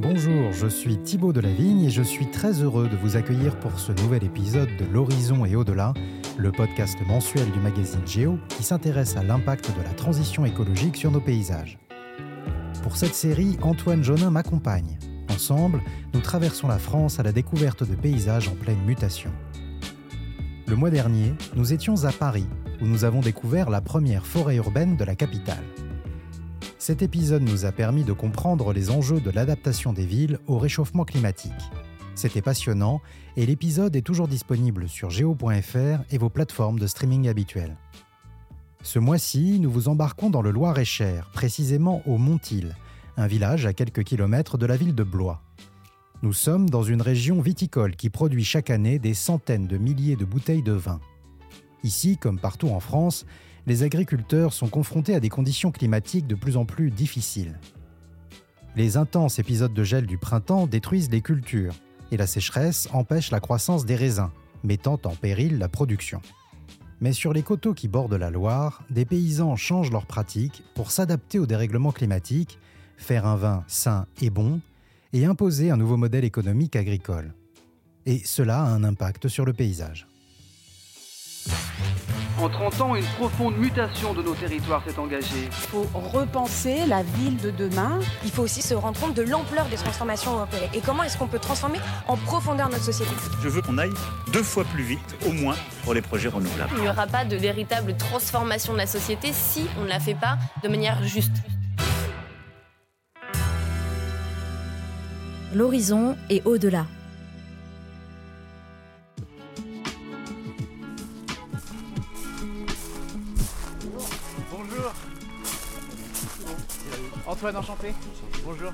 Bonjour, je suis Thibaut Delavigne et je suis très heureux de vous accueillir pour ce nouvel épisode de L'Horizon et au-delà, le podcast mensuel du magazine Géo qui s'intéresse à l'impact de la transition écologique sur nos paysages. Pour cette série, Antoine Jonin m'accompagne. Ensemble, nous traversons la France à la découverte de paysages en pleine mutation. Le mois dernier, nous étions à Paris, où nous avons découvert la première forêt urbaine de la capitale. Cet épisode nous a permis de comprendre les enjeux de l'adaptation des villes au réchauffement climatique. C'était passionnant et l'épisode est toujours disponible sur geo.fr et vos plateformes de streaming habituelles. Ce mois-ci, nous vous embarquons dans le Loir-et-Cher, précisément au Montil, un village à quelques kilomètres de la ville de Blois. Nous sommes dans une région viticole qui produit chaque année des centaines de milliers de bouteilles de vin. Ici, comme partout en France, les agriculteurs sont confrontés à des conditions climatiques de plus en plus difficiles. Les intenses épisodes de gel du printemps détruisent les cultures, et la sécheresse empêche la croissance des raisins, mettant en péril la production. Mais sur les coteaux qui bordent la Loire, des paysans changent leurs pratiques pour s'adapter au dérèglement climatique, faire un vin sain et bon, et imposer un nouveau modèle économique agricole. Et cela a un impact sur le paysage. En 30 ans, une profonde mutation de nos territoires s'est engagée. Il faut repenser la ville de demain. Il faut aussi se rendre compte de l'ampleur des transformations européennes et comment est-ce qu'on peut transformer en profondeur notre société. Je veux qu'on aille deux fois plus vite, au moins, pour les projets renouvelables. Il n'y aura pas de véritable transformation de la société si on ne la fait pas de manière juste. L'horizon est au-delà. Antoine, enchanté. Bonjour.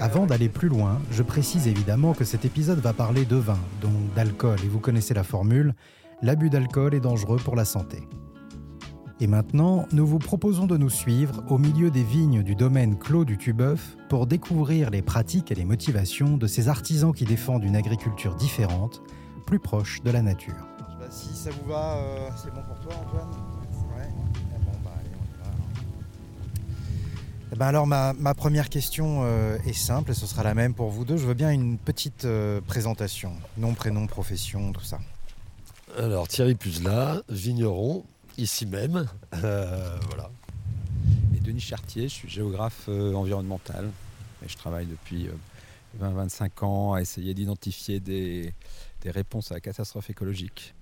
Avant d'aller plus loin, je précise évidemment que cet épisode va parler de vin, donc d'alcool, et vous connaissez la formule, l'abus d'alcool est dangereux pour la santé. Et maintenant, nous vous proposons de nous suivre au milieu des vignes du domaine Clos du Tubeuf pour découvrir les pratiques et les motivations de ces artisans qui défendent une agriculture différente, plus proche de la nature. Si ça vous va, euh, c'est bon pour toi, Antoine Ouais. Eh bon, bah, allez, on y va. Eh ben alors, ma, ma première question euh, est simple et ce sera la même pour vous deux. Je veux bien une petite euh, présentation. Nom, prénom, profession, tout ça. Alors Thierry Puzela, vigneron, ici même. Euh, voilà. Et Denis Chartier, je suis géographe euh, environnemental et je travaille depuis euh, 20-25 ans à essayer d'identifier des, des réponses à la catastrophe écologique.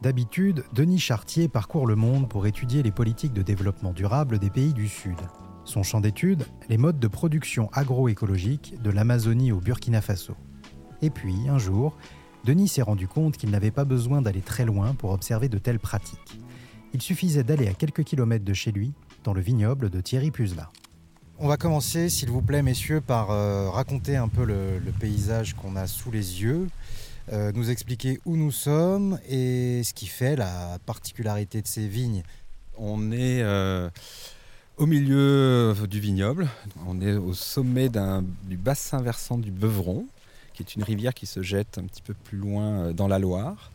D'habitude, Denis Chartier parcourt le monde pour étudier les politiques de développement durable des pays du Sud. Son champ d'étude, les modes de production agroécologique de l'Amazonie au Burkina Faso. Et puis, un jour, Denis s'est rendu compte qu'il n'avait pas besoin d'aller très loin pour observer de telles pratiques. Il suffisait d'aller à quelques kilomètres de chez lui, dans le vignoble de Thierry Puzela. On va commencer, s'il vous plaît, messieurs, par euh, raconter un peu le, paysage qu'on a sous les yeux, euh, nous expliquer où nous sommes et ce qui fait la particularité de ces vignes. On est euh, au milieu du vignoble, on est au sommet du bassin versant du Beuvron, qui est une rivière qui se jette un petit peu plus loin dans la Loire.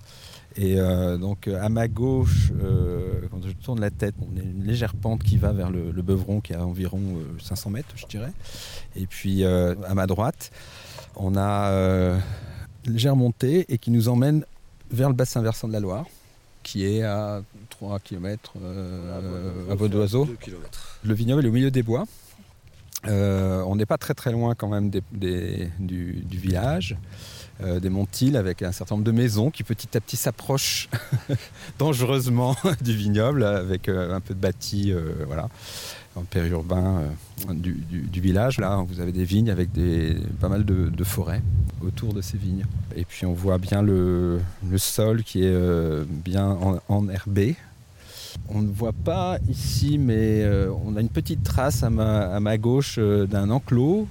Et euh, donc euh, à ma gauche, euh, quand je tourne la tête, on a une légère pente qui va vers le, le Beuvron qui est à environ euh, 500 mètres, je dirais. Et puis euh, à ma droite, on a euh, une légère montée et qui nous emmène vers le bassin versant de la Loire, qui est à 3 km à vol d'oiseau. 2 km. Le vignoble est au milieu des bois. Euh, on n'est pas très très loin quand même des- des- du, du village, euh, des Montils, avec un certain nombre de maisons qui petit à petit s'approchent dangereusement du vignoble, avec euh, un peu de bâti, euh, voilà, en périurbain euh, du, village. Là, vous avez des vignes avec des, pas mal de, forêts autour de ces vignes. Et puis on voit bien le, sol qui est bien en- enherbé. On ne voit pas ici, mais on a une petite trace à ma, gauche d'un enclos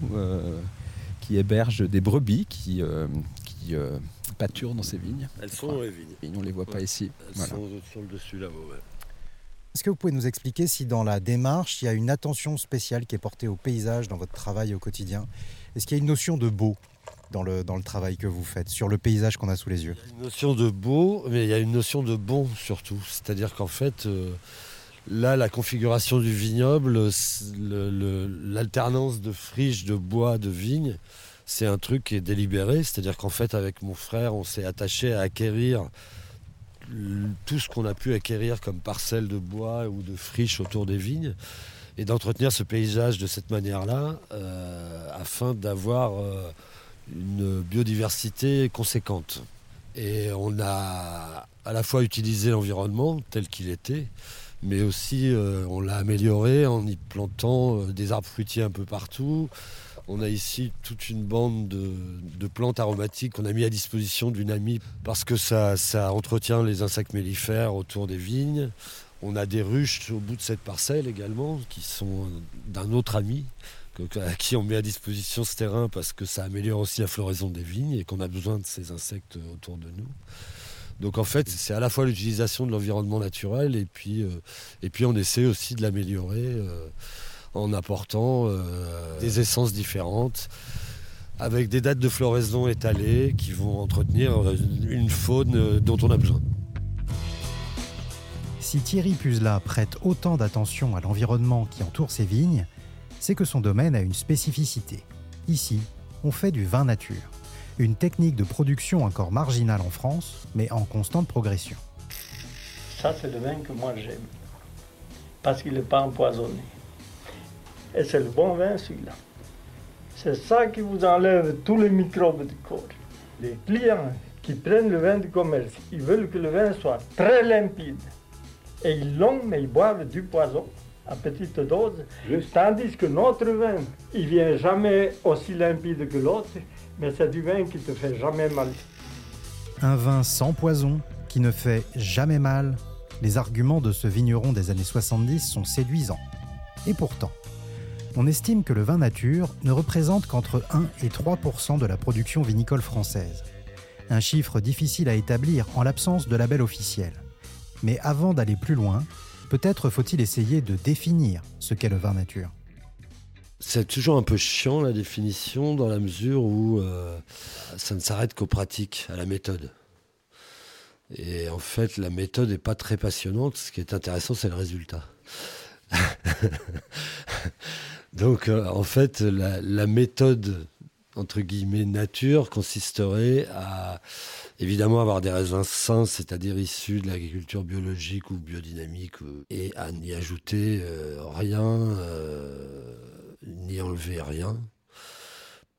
qui héberge des brebis qui, euh, qui euh, pâturent dans ces vignes. Elles sont dans les vignes. Et on ne les voit pas ici. Elles Voilà. sont sur le dessus là-haut. ouais. Est-ce que vous pouvez nous expliquer si dans la démarche, il y a une attention spéciale qui est portée au paysage dans votre travail au quotidien? Est-ce qu'il y a une notion de beau dans le, dans le travail que vous faites, sur le paysage qu'on a sous les yeux? Il y a une notion de beau, mais il y a une notion de bon surtout. C'est-à-dire qu'en fait, euh, Là, la configuration du vignoble, l'alternance de friches, de bois, de vignes, c'est un truc qui est délibéré. C'est-à-dire qu'en fait, avec mon frère, on s'est attaché à acquérir tout ce qu'on a pu acquérir comme parcelles de bois ou de friches autour des vignes et d'entretenir ce paysage de cette manière-là euh, afin d'avoir euh, une biodiversité conséquente. Et on a à la fois utilisé l'environnement tel qu'il était, mais aussi euh, on l'a amélioré en y plantant des arbres fruitiers un peu partout. On a ici toute une bande de, plantes aromatiques qu'on a mis à disposition d'une amie parce que ça, ça entretient les insectes mellifères autour des vignes. On a des ruches au bout de cette parcelle également, qui sont d'un autre ami, à qui on met à disposition ce terrain parce que ça améliore aussi la floraison des vignes et qu'on a besoin de ces insectes autour de nous. Donc en fait, c'est à la fois l'utilisation de l'environnement naturel et puis, euh, on essaie aussi de l'améliorer euh, en apportant euh, des essences différentes avec des dates de floraison étalées qui vont entretenir une faune dont on a besoin. Si Thierry Puzla prête autant d'attention à l'environnement qui entoure ses vignes, c'est que son domaine a une spécificité. Ici, on fait du vin nature, une technique de production encore marginale en France, mais en constante progression. Ça, c'est le vin que moi j'aime, parce qu'il n'est pas empoisonné. Et c'est le bon vin, celui-là. C'est ça qui vous enlève tous les microbes du corps. Les clients qui prennent le vin du commerce, ils veulent que le vin soit très limpide et ils l'ont, mais ils boivent du poison à petite dose. Tandis que notre vin, il vient jamais aussi limpide que l'autre, mais c'est du vin qui te fait jamais mal. Un vin sans poison, qui ne fait jamais mal. Les arguments de ce vigneron des années 70 sont séduisants. Et pourtant, on estime que le vin nature ne représente qu'entre 1 et 3% de la production vinicole française. Un chiffre difficile à établir en l'absence de label officiel. Mais avant d'aller plus loin, peut-être faut-il essayer de définir ce qu'est le vin nature. C'est toujours un peu chiant la définition dans la mesure où euh, ça ne s'arrête qu'aux pratiques, à la méthode. Et en fait, la méthode n'est pas très passionnante. Ce qui est intéressant, c'est le résultat. Donc, euh, en fait, la, méthode, entre guillemets, nature consisterait à évidemment avoir des raisins sains, c'est-à-dire issus de l'agriculture biologique ou biodynamique, et à n'y ajouter euh, rien, euh, enlever rien,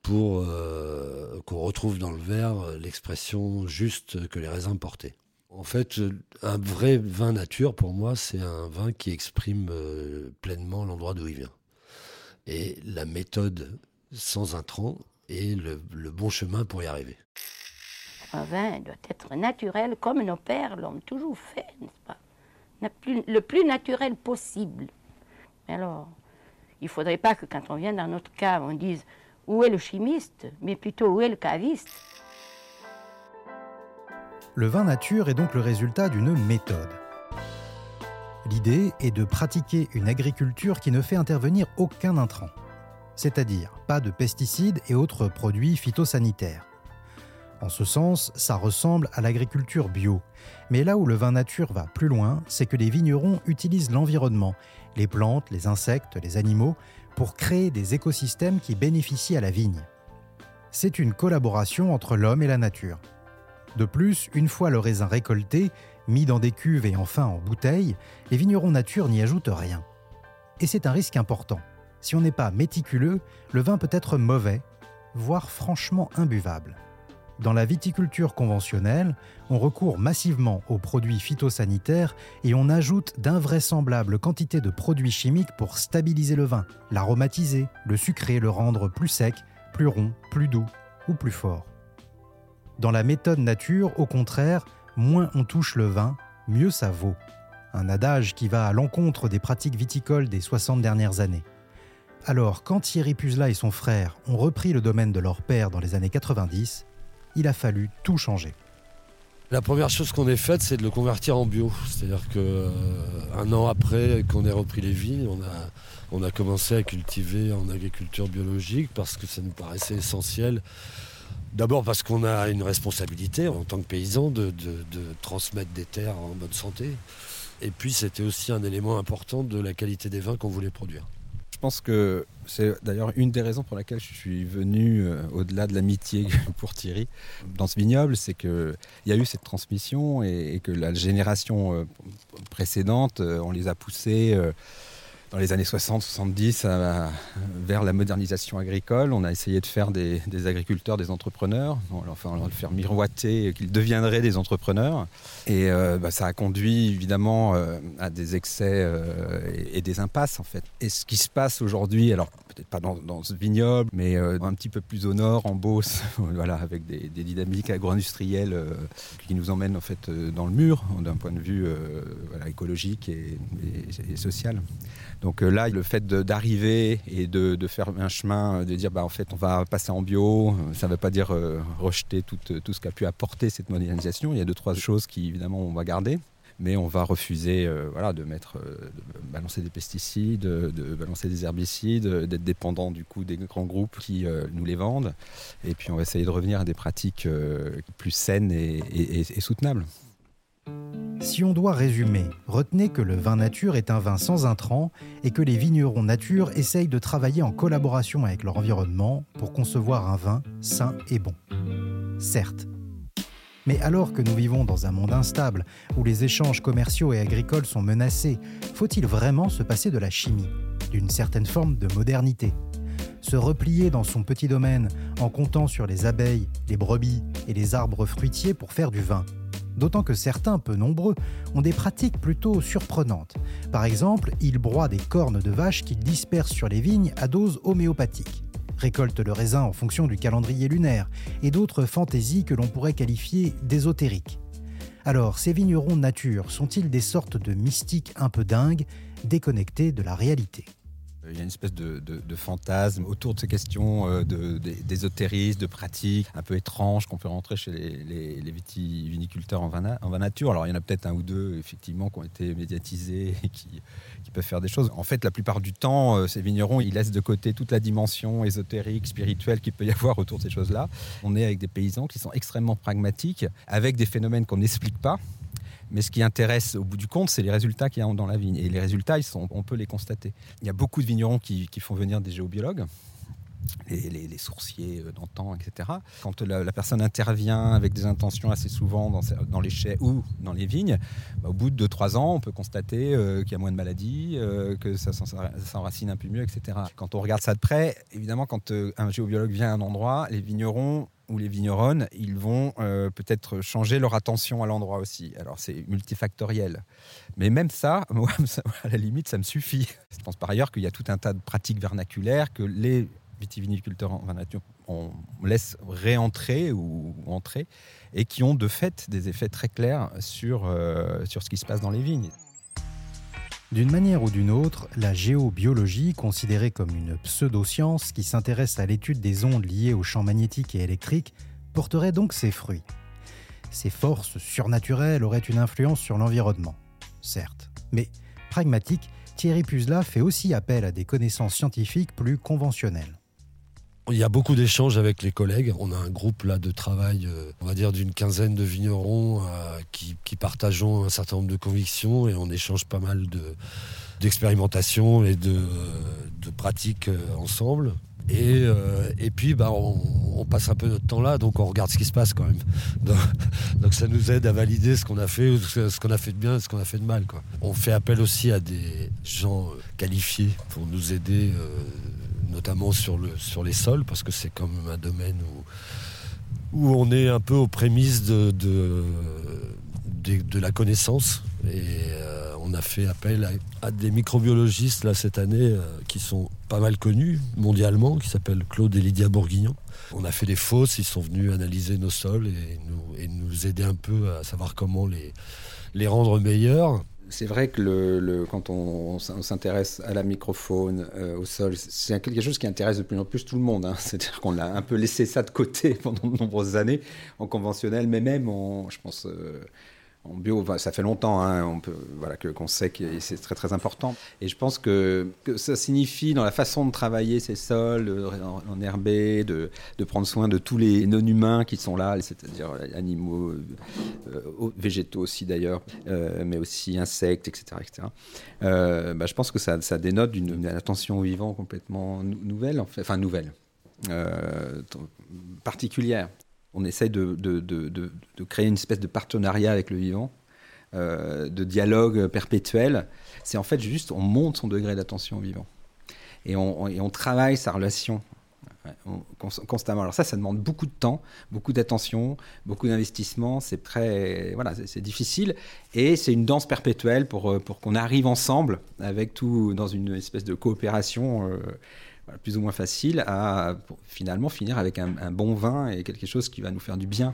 pour qu'on retrouve dans le verre l'expression juste que les raisins portaient. En fait, un vrai vin nature, pour moi, c'est un vin qui exprime pleinement l'endroit d'où il vient. Et la méthode sans intrants est le bon chemin pour y arriver. Un vin doit être naturel comme nos pères l'ont toujours fait, n'est-ce pas? Le plus naturel possible. Mais alors, il ne faudrait pas que quand on vient dans notre cave, on dise où est le chimiste, mais plutôt où est le caviste? Le vin nature est donc le résultat d'une méthode. L'idée est de pratiquer une agriculture qui ne fait intervenir aucun intrant, c'est-à-dire pas de pesticides et autres produits phytosanitaires. En ce sens, ça ressemble à l'agriculture bio. Mais là où le vin nature va plus loin, c'est que les vignerons utilisent l'environnement, les plantes, les insectes, les animaux, pour créer des écosystèmes qui bénéficient à la vigne. C'est une collaboration entre l'homme et la nature. De plus, une fois le raisin récolté, mis dans des cuves et enfin en bouteilles, les vignerons nature n'y ajoutent rien. Et c'est un risque important. Si on n'est pas méticuleux, le vin peut être mauvais, voire franchement imbuvable. Dans la viticulture conventionnelle, on recourt massivement aux produits phytosanitaires et on ajoute d'invraisemblables quantités de produits chimiques pour stabiliser le vin, l'aromatiser, le sucrer, le rendre plus sec, plus rond, plus doux ou plus fort. Dans la méthode nature, au contraire, moins on touche le vin, mieux ça vaut. Un adage qui va à l'encontre des pratiques viticoles des 60 dernières années. Alors, quand Thierry Puzla et son frère ont repris le domaine de leur père dans les années 90, il a fallu tout changer. La première chose qu'on ait faite, c'est de le convertir en bio. C'est-à-dire qu'un euh, an après qu'on ait repris les vignes, on a, on a commencé à cultiver en agriculture biologique parce que ça nous paraissait essentiel. D'abord parce qu'on a une responsabilité en tant que paysan de, transmettre des terres en bonne santé. Et puis c'était aussi un élément important de la qualité des vins qu'on voulait produire. Je pense que c'est d'ailleurs une des raisons pour laquelle je suis venu euh, au-delà de l'amitié pour Thierry dans ce vignoble, c'est qu'il y a eu cette transmission et, que la génération euh, précédente, euh, on les a poussés dans les années 60-70 vers la modernisation agricole. On a essayé de faire des, agriculteurs des entrepreneurs, enfin on va le faire miroiter qu'ils deviendraient des entrepreneurs. Et euh, bah, ça a conduit évidemment euh, à des excès euh, et, des impasses en fait. Et ce qui se passe aujourd'hui, alors peut-être pas dans, ce vignoble, mais un petit peu plus au nord, en Beauce, voilà, avec des, dynamiques agro-industrielles qui nous emmènent en fait dans le mur d'un point de vue écologique et social. Donc euh, là, le fait d'arriver et de, faire un chemin, euh, de dire bah, en fait on va passer en bio, euh, ça ne veut pas dire rejeter tout, ce qu'a pu apporter cette modernisation. Il y a deux, trois choses qui évidemment on va garder mais on va refuser de balancer des pesticides, de, balancer des herbicides, d'être dépendant du coup des grands groupes qui nous les vendent. Et puis on va essayer de revenir à des pratiques plus saines et soutenables. Si on doit résumer, retenez que le vin nature est un vin sans intrants et que les vignerons nature essayent de travailler en collaboration avec leur environnement pour concevoir un vin sain et bon. Certes. Mais alors que nous vivons dans un monde instable, où les échanges commerciaux et agricoles sont menacés, faut-il vraiment se passer de la chimie, d'une certaine forme de modernité? Se replier dans son petit domaine en comptant sur les abeilles, les brebis et les arbres fruitiers pour faire du vin? D'autant que certains, peu nombreux, ont des pratiques plutôt surprenantes. Par exemple, ils broient des cornes de vache qu'ils dispersent sur les vignes à dose homéopathique, récoltent le raisin en fonction du calendrier lunaire, et d'autres fantaisies que l'on pourrait qualifier d'ésotériques. Alors, ces vignerons nature sont-ils des sortes de mystiques un peu dingues, déconnectés de la réalité? Il y a une espèce de, fantasme autour de ces questions euh, d'ésotérisme, de, pratiques un peu étranges qu'on peut rentrer chez les, viticulteurs en vin, en nature. Alors il y en a peut-être un ou deux effectivement qui ont été médiatisés et qui, peuvent faire des choses. En fait, la plupart du temps, euh, ces vignerons, ils laissent de côté toute la dimension ésotérique, spirituelle qu'il peut y avoir autour de ces choses-là. On est avec des paysans qui sont extrêmement pragmatiques, avec des phénomènes qu'on n'explique pas mais ce qui intéresse au bout du compte, c'est les résultats qu'il y a dans la vigne. Et les résultats, on peut les constater. Il y a beaucoup de vignerons qui, font venir des géobiologues. Les, sourciers euh, d'antan, etc. Quand la, personne intervient avec des intentions assez souvent dans, dans les chais ou dans les vignes, bah, au bout de 2-3 ans, on peut constater euh, qu'il y a moins de maladies, euh, que ça s'enracine un peu mieux, etc. Quand on regarde ça de près, évidemment, quand un géobiologue vient à un endroit, les vignerons ou les vigneronnes, ils vont euh, peut-être changer leur attention à l'endroit aussi. Alors c'est multifactoriel. Mais même ça, à la limite, ça me suffit. Je pense par ailleurs qu'il y a tout un tas de pratiques vernaculaires que les vitiviniculteurs en on laisse réentrer ou entrer et qui ont de fait des effets très clairs sur, euh, sur ce qui se passe dans les vignes. D'une manière ou d'une autre, la géobiologie, considérée comme une pseudo-science qui s'intéresse à l'étude des ondes liées aux champs magnétiques et électriques, porterait donc ses fruits. Ces forces surnaturelles auraient une influence sur l'environnement, certes, mais pragmatique, Thierry Puzla fait aussi appel à des connaissances scientifiques plus conventionnelles. Il y a beaucoup d'échanges avec les collègues. On a un groupe là de travail, euh, on va dire d'une quinzaine de vignerons euh, qui, partageons un certain nombre de convictions et on échange pas mal d'expérimentations et de, pratiques euh, ensemble. Et, puis, bah, on, passe un peu notre temps là, donc on regarde ce qui se passe quand même. Donc, ça nous aide à valider ce qu'on a fait, ce qu'on a fait de bien, ce qu'on a fait de mal. On fait appel aussi à des gens qualifiés pour nous aider notamment sur, le, sur les sols, parce que c'est même un domaine où, on est un peu aux prémices de, la connaissance. Et euh, on a fait appel à, des microbiologistes là, cette année euh, qui sont pas mal connus mondialement, qui s'appellent Claude et Lydia Bourguignon. On a fait des fosses, ils sont venus analyser nos sols et nous, aider un peu à savoir comment les rendre meilleurs c'est vrai que le, quand on, s'intéresse à la microfaune, euh, au sol, c'est quelque chose qui intéresse de plus en plus tout le monde. Hein. C'est-à-dire qu'on a un peu laissé ça de côté pendant de nombreuses années en conventionnel, mais même en, je pense, euh, en bio, ça fait longtemps hein, qu'on sait que c'est très très important. Et je pense que, ça signifie dans la façon de travailler ces sols, en, de, prendre soin de tous les non-humains qui sont là, c'est-à-dire animaux, euh, végétaux aussi d'ailleurs, euh, mais aussi insectes, etc. Euh, bah, je pense que ça, dénote d'une attention au vivant complètement nouvelle, enfin nouvelle, particulière on essaye de, créer une espèce de partenariat avec le vivant, euh, de dialogue perpétuel. C'est en fait juste, on monte son degré d'attention au vivant. Et on, travaille sa relation constamment. Alors ça, ça demande beaucoup de temps, beaucoup d'attention, beaucoup d'investissement. C'est très, voilà, c'est difficile et c'est une danse perpétuelle pour pour qu'on arrive ensemble avec tout dans une espèce de coopération. Euh, plus ou moins facile à finalement finir avec un, un bon vin et quelque chose qui va nous faire du bien.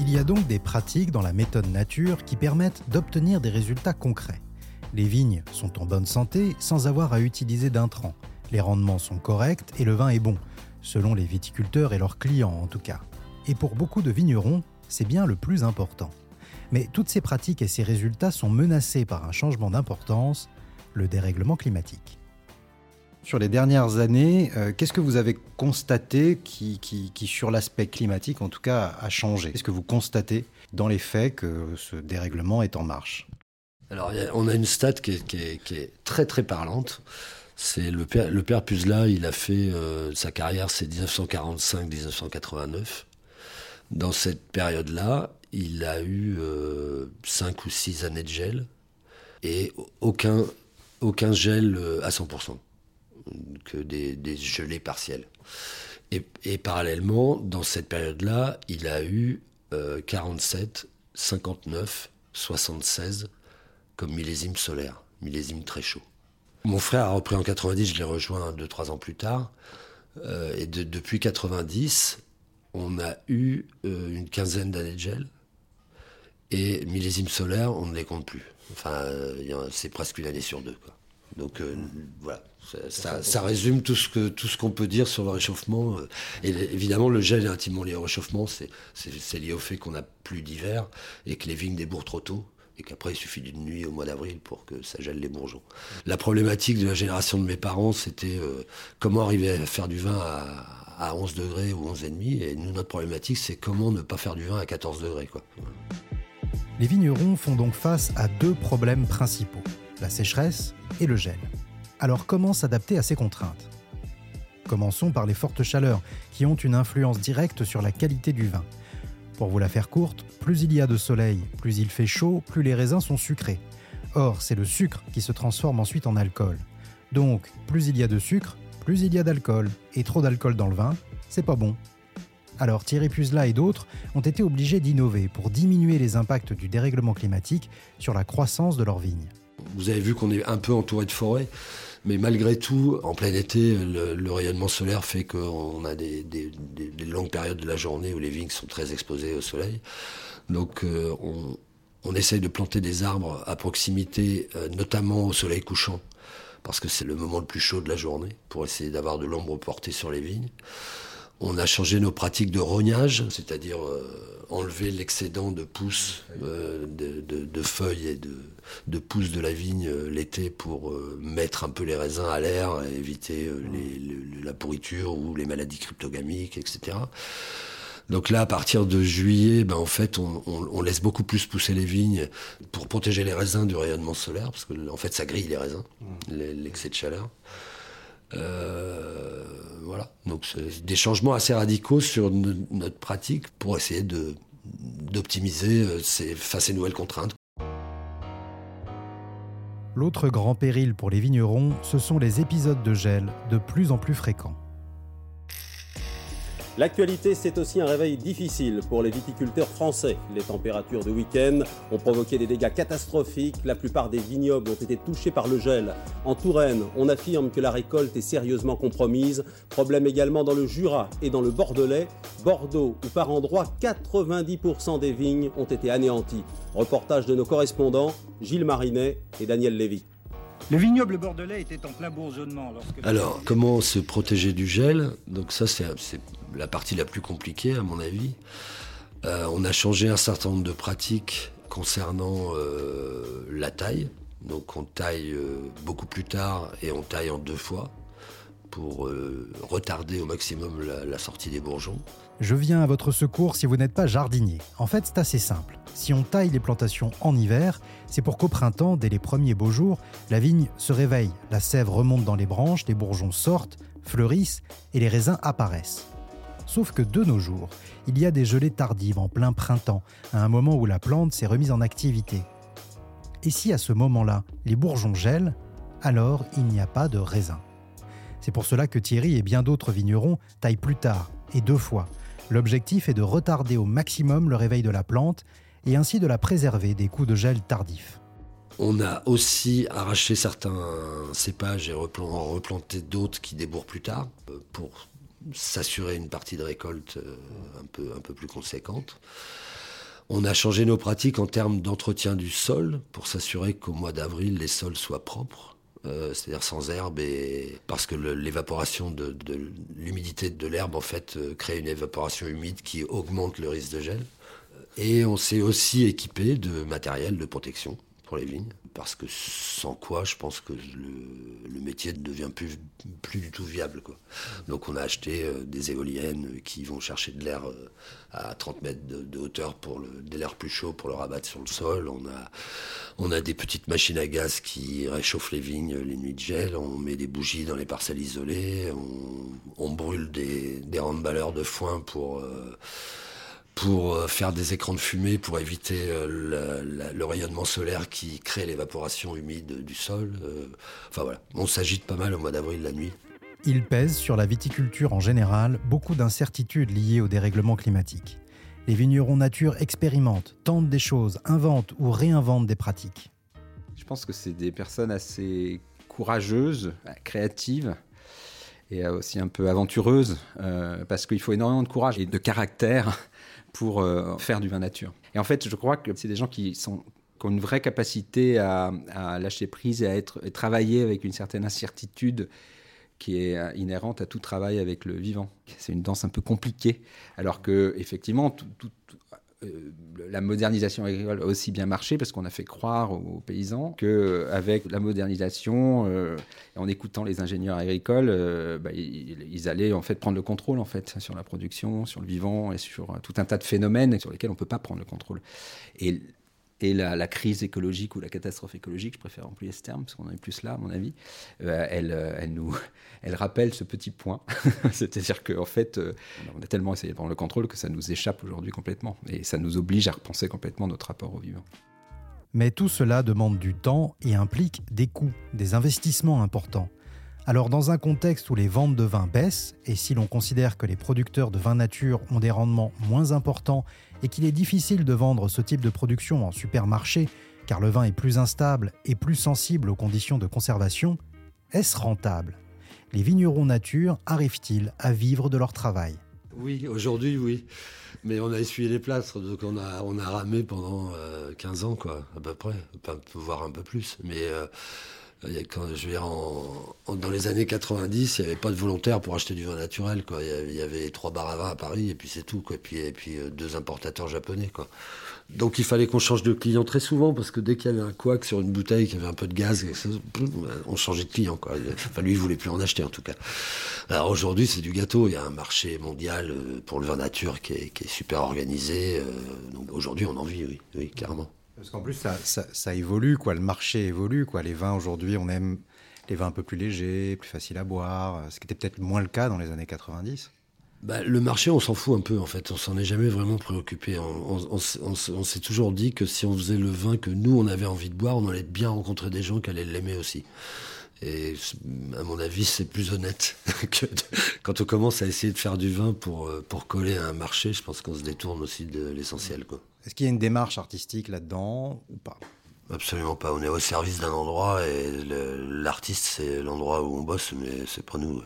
Il y a donc des pratiques dans la méthode nature qui permettent d'obtenir des résultats concrets. Les vignes sont en bonne santé sans avoir à utiliser d'intrants. Les rendements sont corrects et le vin est bon, selon les viticulteurs et leurs clients en tout cas. Et pour beaucoup de vignerons, c'est bien le plus important. Mais toutes ces pratiques et ces résultats sont menacés par un changement d'importance, le dérèglement climatique. Sur les dernières années, euh, qu'est-ce que vous avez constaté qui, sur l'aspect climatique, en tout cas, a changé? Qu'est-ce que vous constatez dans les faits que ce dérèglement est en marche? Alors, on a une stat qui est, très très parlante. C'est le père, le père Puzla, il a fait euh, sa carrière, c'est 1945-1989 dans cette période-là, il a eu euh, cinq ou six années de gel et aucun, aucun gel euh, à 100%, que des, des gelées partielles. Et, parallèlement, dans cette période-là, il a eu 47, 59, 76 comme millésime solaire, millésime très chaud. Mon frère a repris en 90, je l'ai rejoint 2-3 ans plus tard. Euh, et depuis 90, on a eu euh, une quinzaine d'années de gel. Et millésime solaire, on ne les compte plus. Enfin, c'est presque une année sur deux. Donc euh, voilà, ça, résume tout ce que tout ce qu'on peut dire sur le réchauffement. Euh. Et évidemment, le gel est intimement lié au réchauffement. C'est lié au fait qu'on n'a plus d'hiver et que les vignes débourrent trop tôt et qu'après il suffit d'une nuit au mois d'avril pour que ça gèle les bourgeons. La problématique de la génération de mes parents, c'était comment arriver à faire du vin à, à 11 degrés ou 11,5. Et nous, notre problématique, c'est comment ne pas faire du vin à 14 degrés. Les vignerons font donc face à deux problèmes principaux, la sécheresse et le gel. Alors comment s'adapter à ces contraintes? Commençons par les fortes chaleurs qui ont une influence directe sur la qualité du vin. Pour vous la faire courte, plus il y a de soleil, plus il fait chaud, plus les raisins sont sucrés. Or, c'est le sucre qui se transforme ensuite en alcool. Donc, plus il y a de sucre, plus il y a d'alcool, et trop d'alcool dans le vin, c'est pas bon. Alors Thierry Puzla et d'autres ont été obligés d'innover pour diminuer les impacts du dérèglement climatique sur la croissance de leurs vignes. Vous avez vu qu'on est un peu entouré de forêts, mais malgré tout, en plein été, le, rayonnement solaire fait qu'on a des, longues périodes de la journée où les vignes sont très exposées au soleil. Donc euh, on, essaye de planter des arbres à proximité, euh, notamment au soleil couchant, parce que c'est le moment le plus chaud de la journée, pour essayer d'avoir de l'ombre portée sur les vignes. On a changé nos pratiques de rognage, c'est-à-dire euh, enlever l'excédent de pousses, euh, de, feuilles et de, pousses de la vigne euh, l'été pour mettre un peu les raisins à l'air, éviter la pourriture ou les maladies cryptogamiques, etc. Donc là, à partir de juillet, ben, en fait, on, laisse beaucoup plus pousser les vignes pour protéger les raisins du rayonnement solaire, parce que en fait, ça grille les raisins, mmh. l'excès de chaleur. Euh, voilà, donc c'est des changements assez radicaux sur notre pratique pour essayer de d'optimiser euh, ces, face à ces nouvelles contraintes. L'autre grand péril pour les vignerons, ce sont les épisodes de gel de plus en plus fréquents. L'actualité, c'est aussi un réveil difficile pour les viticulteurs français. Les températures de week-end ont provoqué des dégâts catastrophiques. La plupart des vignobles ont été touchés par le gel. En Touraine, on affirme que la récolte est sérieusement compromise. Problème également dans le Jura et dans le Bordelais. Bordeaux, où par endroits 90% des vignes ont été anéanties. Reportage de nos correspondants Gilles Marinet et Daniel Lévy. Le vignoble bordelais était en plein bourgeonnement lorsque... Alors, comment se protéger du gel? Donc ça, c'est la partie la plus compliquée, à mon avis. Euh, on a changé un certain nombre de pratiques concernant euh, la taille. Donc on taille euh, beaucoup plus tard et on taille en deux fois pour retarder au maximum la sortie des bourgeons. Je viens à votre secours si vous n'êtes pas jardinier. En fait, c'est assez simple. Si on taille les plantations en hiver, c'est pour qu'au printemps, dès les premiers beaux jours, la vigne se réveille, la sève remonte dans les branches, les bourgeons sortent, fleurissent et les raisins apparaissent. Sauf que de nos jours, il y a des gelées tardives en plein printemps, à un moment où la plante s'est remise en activité. Et si à ce moment-là, les bourgeons gèlent, alors il n'y a pas de raisins. C'est pour cela que Thierry et bien d'autres vignerons taillent plus tard, et deux fois, L'objectif est de retarder au maximum le réveil de la plante et ainsi de la préserver des coups de gel tardifs. On a aussi arraché certains cépages et replanté d'autres qui débourrent plus tard euh, pour s'assurer une partie de récolte euh, un peu, un peu plus conséquente. On a changé nos pratiques en termes d'entretien du sol pour s'assurer qu'au mois d'avril, les sols soient propres. Euh, c'est-à-dire sans herbe, et parce que l'évaporation de, l'humidité de l'herbe en fait euh, crée une évaporation humide qui augmente le risque de gel. Et on s'est aussi équipé de matériel de protection pour les vignes, parce que sans quoi, je pense que le, métier ne devient plus, plus du tout viable. Donc on a acheté euh, des éoliennes qui vont chercher de l'air euh, à 30 mètres de, hauteur pour le, de l'air plus chaud pour le rabattre sur le sol. On a, on a des petites machines à gaz qui réchauffent les vignes les nuits de gel. On met des bougies dans les parcelles isolées. On, brûle des, des baleurs de foin pour... Euh, pour euh, faire des écrans de fumée, pour éviter euh, le, rayonnement solaire qui crée l'évaporation humide du sol. Euh, enfin voilà, on s'agite pas mal au mois d'avril la nuit. Il pèse sur la viticulture en général beaucoup d'incertitudes liées au dérèglement climatique. Les vignerons nature expérimentent, tentent des choses, inventent ou réinventent des pratiques. Je pense que c'est des personnes assez courageuses, créatives et aussi un peu aventureuses, parce qu'il faut énormément de courage et de caractère pour euh, faire du vin nature. Et en fait, je crois que c'est des gens qui sont ont une vraie capacité à, lâcher prise et à être travailler avec une certaine incertitude qui est euh, inhérente à tout travail avec le vivant. C'est une danse un peu compliquée, alors que effectivement, tout, euh, la modernisation agricole a aussi bien marché parce qu'on a fait croire aux paysans qu'avec la modernisation, euh, en écoutant les ingénieurs agricoles, euh, bah, ils, allaient en fait prendre le contrôle en fait sur la production, sur le vivant et sur tout un tas de phénomènes sur lesquels on ne peut pas prendre le contrôle. Et et la, crise écologique ou la catastrophe écologique, je préfère employer ce terme parce qu'on en est plus là, à mon avis, euh, elle, euh, elle, nous, elle rappelle ce petit point. C'est-à-dire qu'en fait, euh, on a tellement essayé de prendre le contrôle que ça nous échappe aujourd'hui complètement. Et ça nous oblige à repenser complètement notre rapport au vivant. Mais tout cela demande du temps et implique des coûts, des investissements importants. Alors dans un contexte où les ventes de vin baissent, et si l'on considère que les producteurs de vin nature ont des rendements moins importants et qu'il est difficile de vendre ce type de production en supermarché, car le vin est plus instable et plus sensible aux conditions de conservation, est-ce rentable? Les vignerons nature arrivent-ils à vivre de leur travail? Oui, aujourd'hui oui. Mais on a essuyé les plâtres, donc on a, ramé pendant 15 euh, ans, quoi, à peu près, voire un peu plus. Mais euh, quand je dans les années 90, il n'y avait pas de volontaires pour acheter du vin naturel. Il, y avait, trois bars à vin à Paris et puis c'est tout. Et puis, euh, deux importateurs japonais. Donc il fallait qu'on change de client très souvent parce que dès qu'il y avait un couac sur une bouteille qui avait un peu de gaz, on changeait de client. Enfin, lui, il voulait plus en acheter en tout cas. Alors aujourd'hui, c'est du gâteau. Il y a un marché mondial euh, pour le vin nature qui est, super organisé. Euh, donc aujourd'hui, on en vit, oui, oui, clairement. Parce qu'en plus, ça, évolue, quoi. Le marché évolue, quoi. Les vins aujourd'hui, on aime les vins un peu plus légers, plus faciles à boire, ce qui était peut-être moins le cas dans les années 90. Bah, le marché, on s'en fout un peu en fait. On s'en est jamais vraiment préoccupé. On, s'est toujours dit que si on faisait le vin que nous on avait envie de boire, on allait bien rencontrer des gens qui allaient l'aimer aussi. Et à mon avis, c'est plus honnête que quand on commence à essayer de faire du vin pour, euh, pour coller à un marché. Je pense qu'on se détourne aussi de l'essentiel. Quoi. Est-ce qu'il y a une démarche artistique là-dedans ou pas? Absolument pas. On est au service d'un endroit et l'artiste, c'est l'endroit où on bosse, mais c'est pas nous.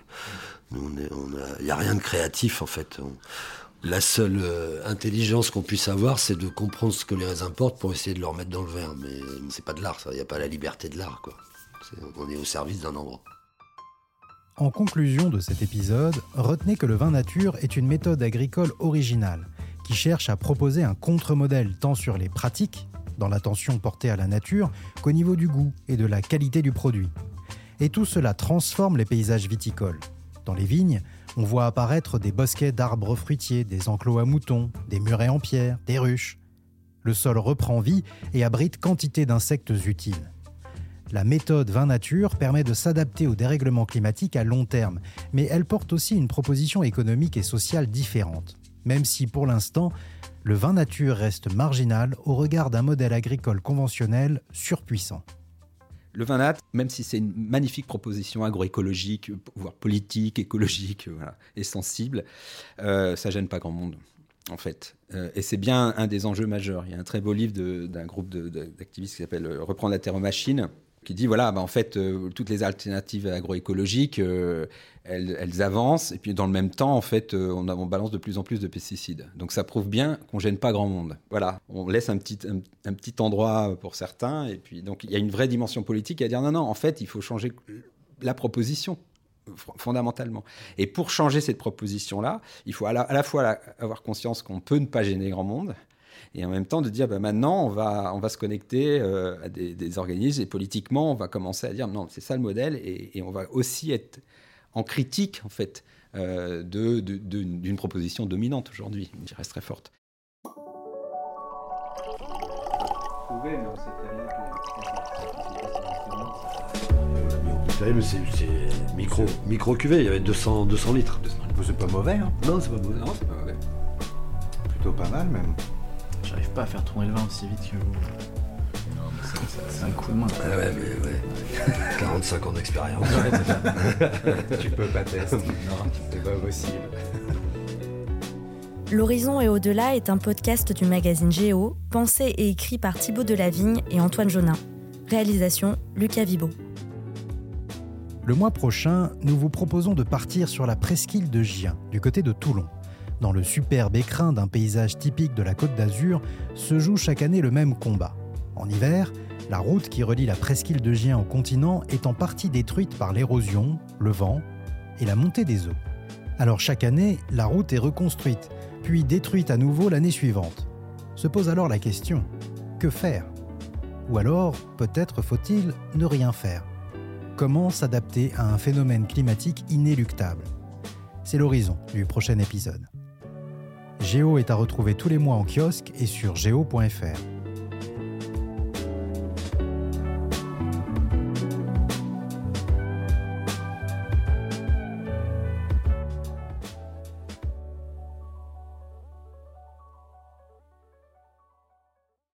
Il n'y a, rien de créatif en fait. la seule euh, intelligence qu'on puisse avoir, c'est de comprendre ce que les raisins portent pour essayer de leur mettre dans le verre. Mais c'est pas de l'art, ça. Il n'y a pas la liberté de l'art, quoi. on est au service d'un endroit. En conclusion de cet épisode, retenez que le vin nature est une méthode agricole originale qui cherche à proposer un contre-modèle tant sur les pratiques, dans l'attention portée à la nature, qu'au niveau du goût et de la qualité du produit. Et tout cela transforme les paysages viticoles. Dans les vignes, on voit apparaître des bosquets d'arbres fruitiers, des enclos à moutons, des murets en pierre, des ruches. Le sol reprend vie et abrite quantité d'insectes utiles. La méthode vin nature permet de s'adapter au dérèglement climatique à long terme, mais elle porte aussi une proposition économique et sociale différente, même si pour l'instant, le vin nature reste marginal au regard d'un modèle agricole conventionnel surpuissant. Le vin nat, même si c'est une magnifique proposition agroécologique, voire politique, écologique, voilà, et sensible, euh, ça gêne pas grand monde en fait. Euh, et c'est bien un des enjeux majeurs. Il y a un très beau livre d'un groupe d'activistes qui s'appelle euh, Reprendre la terre aux machines, qui dit voilà, bah, en fait, euh, toutes les alternatives agroécologiques, elles, avancent, et puis dans le même temps, en fait, on, on, balance de plus en plus de pesticides. Donc ça prouve bien qu'on gêne pas grand monde. Voilà, on laisse un petit, un petit endroit pour certains, et puis donc il y a une vraie dimension politique à dire non, non, en fait, il faut changer la proposition fondamentalement. Et pour changer cette proposition-là, il faut à la, fois avoir conscience qu'on peut ne pas gêner grand monde, et en même temps de dire bah, maintenant on va, on va se connecter euh, à des, organismes et politiquement on va commencer à dire non c'est ça le modèle et, on va aussi être en critique en fait euh, de, d'une proposition dominante aujourd'hui, qui reste très forte. mais c'est micro, micro cuvée, il y avait 200, 200 litres. C'est pas mauvais, hein? Non, c'est pas mauvais. Non, c'est pas mauvais. Plutôt pas mal, même. J'arrive pas à faire tourner le vin aussi vite que vous. C'est un coup de main. Ah ouais, mais ouais. 45 ans d'expérience. tu peux pas tester. Non, c'est pas possible. L'Horizon et au-delà est un podcast du magazine Géo, pensé et écrit par Thibaut Delavigne et Antoine Jonin. Réalisation Lucas Vibo. Le mois prochain, nous vous proposons de partir sur la presqu'île de Gien, du côté de Toulon. Dans le superbe écrin d'un paysage typique de la Côte d'Azur, se joue chaque année le même combat. En hiver, la route qui relie la presqu'île de Gien au continent est en partie détruite par l'érosion, le vent et la montée des eaux. Alors chaque année, la route est reconstruite, puis détruite à nouveau l'année suivante. Se pose alors la question, que faire? Ou alors, peut-être faut-il ne rien faire? Comment s'adapter à un phénomène climatique inéluctable? C'est l'horizon du prochain épisode. Géo est à retrouver tous les mois en kiosque et sur géo.fr.